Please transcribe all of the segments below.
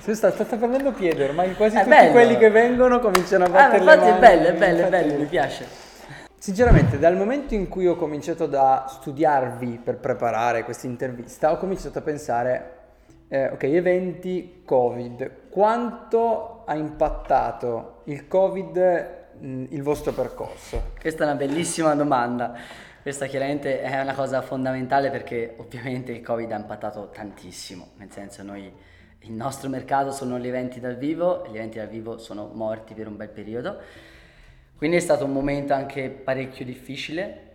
Si sta, sta, prendendo piede, ormai quasi È tutti bello. quelli che vengono cominciano a Ah, battere le infatti è mani. bello, è bello, è bello, mi piace. Sinceramente, dal momento in cui ho cominciato da studiarvi per preparare questa intervista, ho cominciato a pensare, eh, ok, eventi Covid, quanto ha impattato il Covid mh, il vostro percorso? Questa è una bellissima domanda. Questa chiaramente è una cosa fondamentale perché ovviamente il Covid ha impattato tantissimo, nel senso noi, il nostro mercato sono gli eventi dal vivo gli eventi dal vivo sono morti per un bel periodo, quindi è stato un momento anche parecchio difficile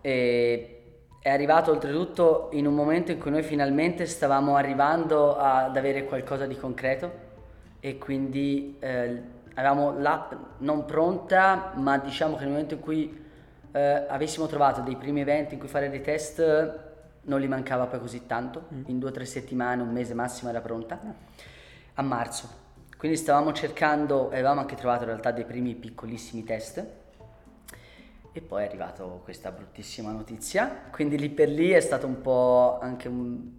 e è arrivato oltretutto in un momento in cui noi finalmente stavamo arrivando ad avere qualcosa di concreto e quindi eh, avevamo l'app non pronta, ma diciamo che nel momento in cui eh, avessimo trovato dei primi eventi in cui fare dei test non li mancava poi così tanto, in due o tre settimane, un mese massimo era pronta, a marzo. Quindi stavamo cercando, avevamo anche trovato in realtà dei primi piccolissimi test e poi è arrivata questa bruttissima notizia, quindi lì per lì è stato un po' anche un...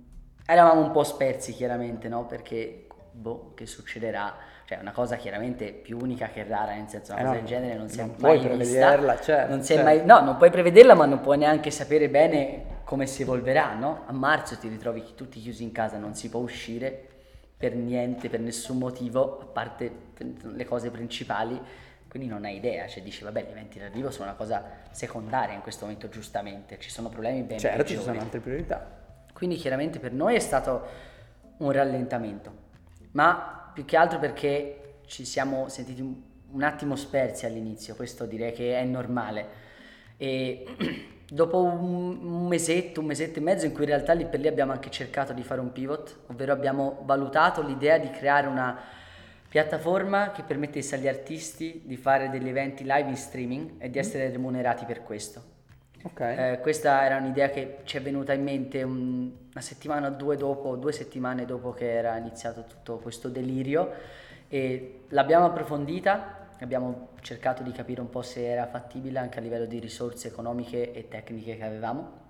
eravamo un po' spersi chiaramente, no? Perché, boh, che succederà? Cioè, è una cosa chiaramente più unica che rara, nel senso una Eh cosa no, del genere non si è non mai puoi vista. prevederla, certo, non si è certo. mai... No, non puoi prevederla, ma non puoi neanche sapere bene come si evolverà, no? A marzo ti ritrovi tutti chiusi in casa, non si può uscire per niente, per nessun motivo, a parte le cose principali, quindi non hai idea, cioè dici vabbè gli eventi dal vivo sono una cosa secondaria in questo momento giustamente, ci sono problemi ben Certo, ci peggiori. sono altre priorità. Quindi chiaramente per noi è stato un rallentamento, ma più che altro perché ci siamo sentiti un, un attimo spersi all'inizio, questo direi che è normale. E dopo un, un mesetto, un mesetto e mezzo in cui in realtà lì per lì abbiamo anche cercato di fare un pivot, ovvero abbiamo valutato l'idea di creare una piattaforma che permettesse agli artisti di fare degli eventi live in streaming e di essere remunerati per questo. Ok. Eh, questa era un'idea che ci è venuta in mente un- una settimana o due dopo, due settimane dopo che era iniziato tutto questo delirio e l'abbiamo approfondita, abbiamo cercato di capire un po' se era fattibile anche a livello di risorse economiche e tecniche che avevamo.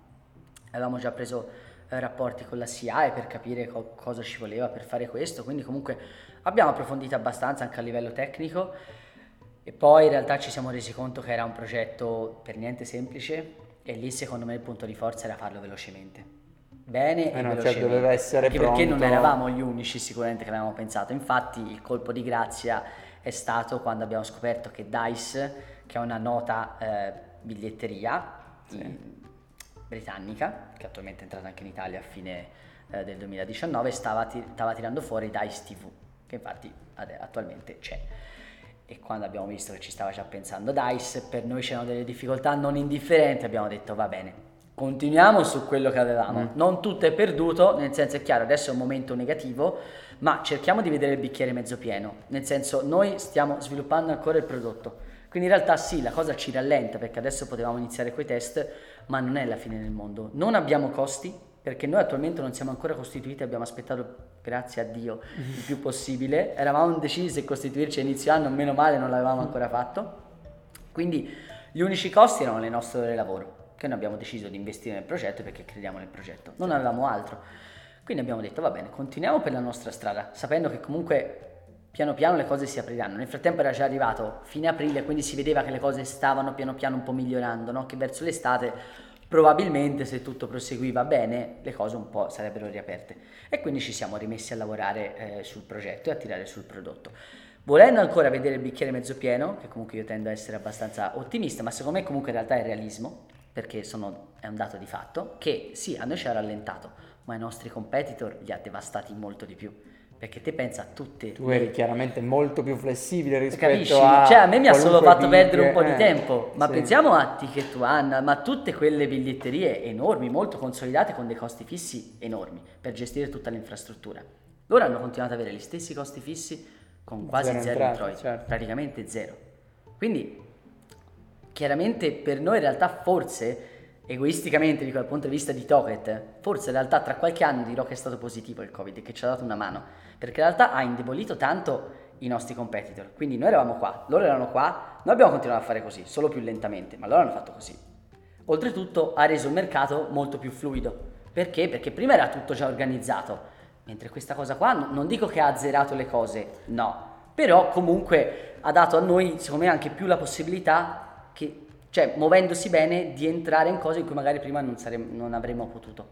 Avevamo già preso eh, rapporti con la SIAE per capire co- cosa ci voleva per fare questo, quindi comunque abbiamo approfondito abbastanza anche a livello tecnico e poi in realtà ci siamo resi conto che era un progetto per niente semplice e lì secondo me il punto di forza era farlo velocemente. Bene Eh e no, cioè, velocemente. doveva essere Anche perché non pronto. eravamo gli unici sicuramente che l'avevamo pensato. Infatti il colpo di grazia è stato quando abbiamo scoperto che DICE, che è una nota eh, biglietteria di- britannica, che attualmente è entrata anche in Italia a fine eh, del 2019, stava, ti- stava tirando fuori DICE TV, che infatti attualmente c'è. E quando abbiamo visto che ci stava già pensando DICE, per noi c'erano delle difficoltà non indifferenti, abbiamo detto va bene, continuiamo su quello che avevamo. Non tutto è perduto, nel senso è chiaro, adesso è un momento negativo, ma cerchiamo di vedere il bicchiere mezzo pieno, nel senso noi stiamo sviluppando ancora il prodotto. Quindi in realtà sì, la cosa ci rallenta perché adesso potevamo iniziare quei test, ma non è la fine del mondo. Non abbiamo costi, perché noi attualmente non siamo ancora costituiti, abbiamo aspettato, grazie a Dio, il più possibile. Eravamo indecisi se costituirci a inizio anno, meno male non l'avevamo ancora fatto. Quindi gli unici costi erano le nostre ore di lavoro, che noi abbiamo deciso di investire nel progetto perché crediamo nel progetto. Non avevamo altro. Quindi abbiamo detto va bene, continuiamo per la nostra strada, sapendo che comunque piano piano le cose si apriranno. Nel frattempo era già arrivato fine aprile, quindi si vedeva che le cose stavano piano piano un po' migliorando, no? che verso l'estate probabilmente se tutto proseguiva bene le cose un po' sarebbero riaperte. E quindi ci siamo rimessi a lavorare eh, sul progetto e a tirare sul prodotto. Volendo ancora vedere il bicchiere mezzo pieno, che comunque io tendo a essere abbastanza ottimista, ma secondo me comunque in realtà è realismo, perché sono- è un dato di fatto, che sì, a noi ci ha rallentato, ma ai nostri competitor li ha devastati molto di più. Perché te pensa a tutte Tu eri chiaramente molto più flessibile rispetto Capisci? a Cioè, a me mi ha solo fatto perdere un big, po' di eh, tempo. Ma sì. pensiamo a Ticket One, ma a tutte quelle biglietterie enormi, molto consolidate con dei costi fissi enormi per gestire tutta l'infrastruttura. Loro hanno continuato ad avere gli stessi costi fissi con quasi Zero zero, introiti, certo. praticamente zero. Quindi, chiaramente per noi in realtà forse, egoisticamente dico dal punto di vista di Toket, forse in realtà tra qualche anno dirò che è stato positivo il Covid che ci ha dato una mano, perché in realtà ha indebolito tanto i nostri competitor. Quindi noi eravamo qua, loro erano qua, noi abbiamo continuato a fare così, solo più lentamente, ma loro hanno fatto così. Oltretutto ha reso il mercato molto più fluido. Perché? Perché prima era tutto già organizzato. Mentre questa cosa qua, no- non dico che ha azzerato le cose, no, però comunque ha dato a noi, secondo me, anche più la possibilità che, cioè, muovendosi bene, di entrare in cose in cui magari prima non, saremmo, non avremmo potuto.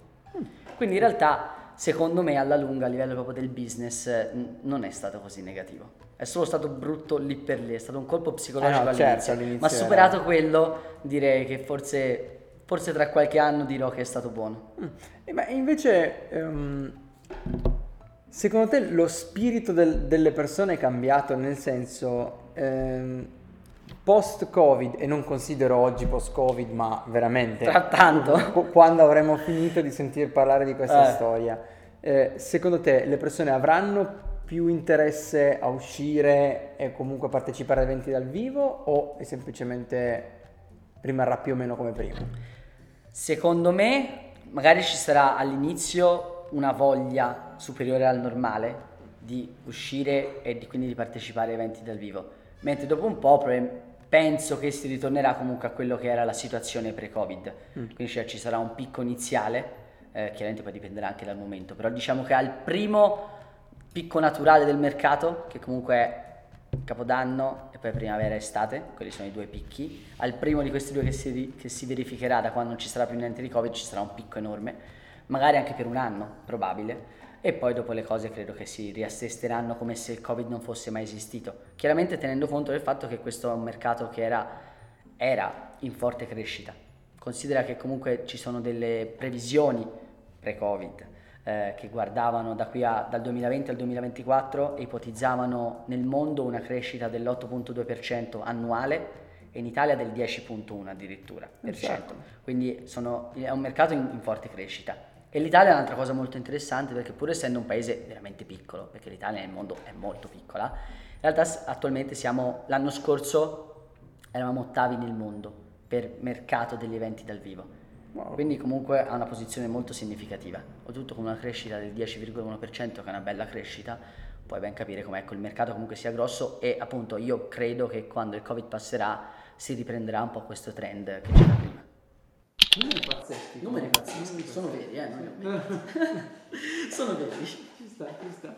Quindi in realtà, secondo me, alla lunga, a livello proprio del business, eh, n- non è stato così negativo. È solo stato brutto lì per lì, è stato un colpo psicologico Eh no, certo, all'inizio. all'inizio Ma era- superato quello, direi che forse, forse tra qualche anno dirò che è stato buono. Mm. E ma invece, ehm, secondo te lo spirito del- delle persone è cambiato nel senso ehm, post-Covid, e non considero oggi post-Covid, ma veramente Tra tanto. qu- quando avremo finito di sentir parlare di questa Eh. storia, eh, secondo te le persone avranno più interesse a uscire e comunque partecipare ad eventi dal vivo o è semplicemente rimarrà più o meno come prima? Secondo me, magari ci sarà all'inizio una voglia superiore al normale di uscire e di- quindi di partecipare a eventi dal vivo, mentre dopo un po' penso che si ritornerà comunque a quello che era la situazione pre-Covid, quindi cioè, ci sarà un picco iniziale, eh, chiaramente poi dipenderà anche dal momento, però diciamo che al primo picco naturale del mercato, che comunque è Capodanno e poi primavera e estate, quelli sono i due picchi. Al primo di questi due che si, che si verificherà da quando non ci sarà più niente di Covid, ci sarà un picco enorme, magari anche per un anno, probabile. E poi dopo le cose credo che si riassesteranno come se il Covid non fosse mai esistito. Chiaramente tenendo conto del fatto che questo è un mercato che era, era in forte crescita. Considera che comunque ci sono delle previsioni pre-Covid eh, che guardavano da qui a, dal 2020 al 2024 e ipotizzavano nel mondo una crescita dell'8.2% annuale e in Italia del 10.1 addirittura per Esatto. Quindi sono- è un mercato in, in forte crescita. E l'Italia è un'altra cosa molto interessante perché pur essendo un paese veramente piccolo, perché l'Italia nel mondo è molto piccola, in realtà attualmente siamo, l'anno scorso eravamo ottavi nel mondo per mercato degli eventi dal vivo. Wow. Quindi comunque ha una posizione molto significativa, oltretutto con una crescita del 10,1% che è una bella crescita, puoi ben capire come ecco, il mercato comunque sia grosso e appunto io credo che quando il Covid passerà si riprenderà un po' questo trend che c'era prima. Numeri pazzeschi. Numeri pazzeschi, sono veri, eh, non sono veri. Ci sta, ci sta.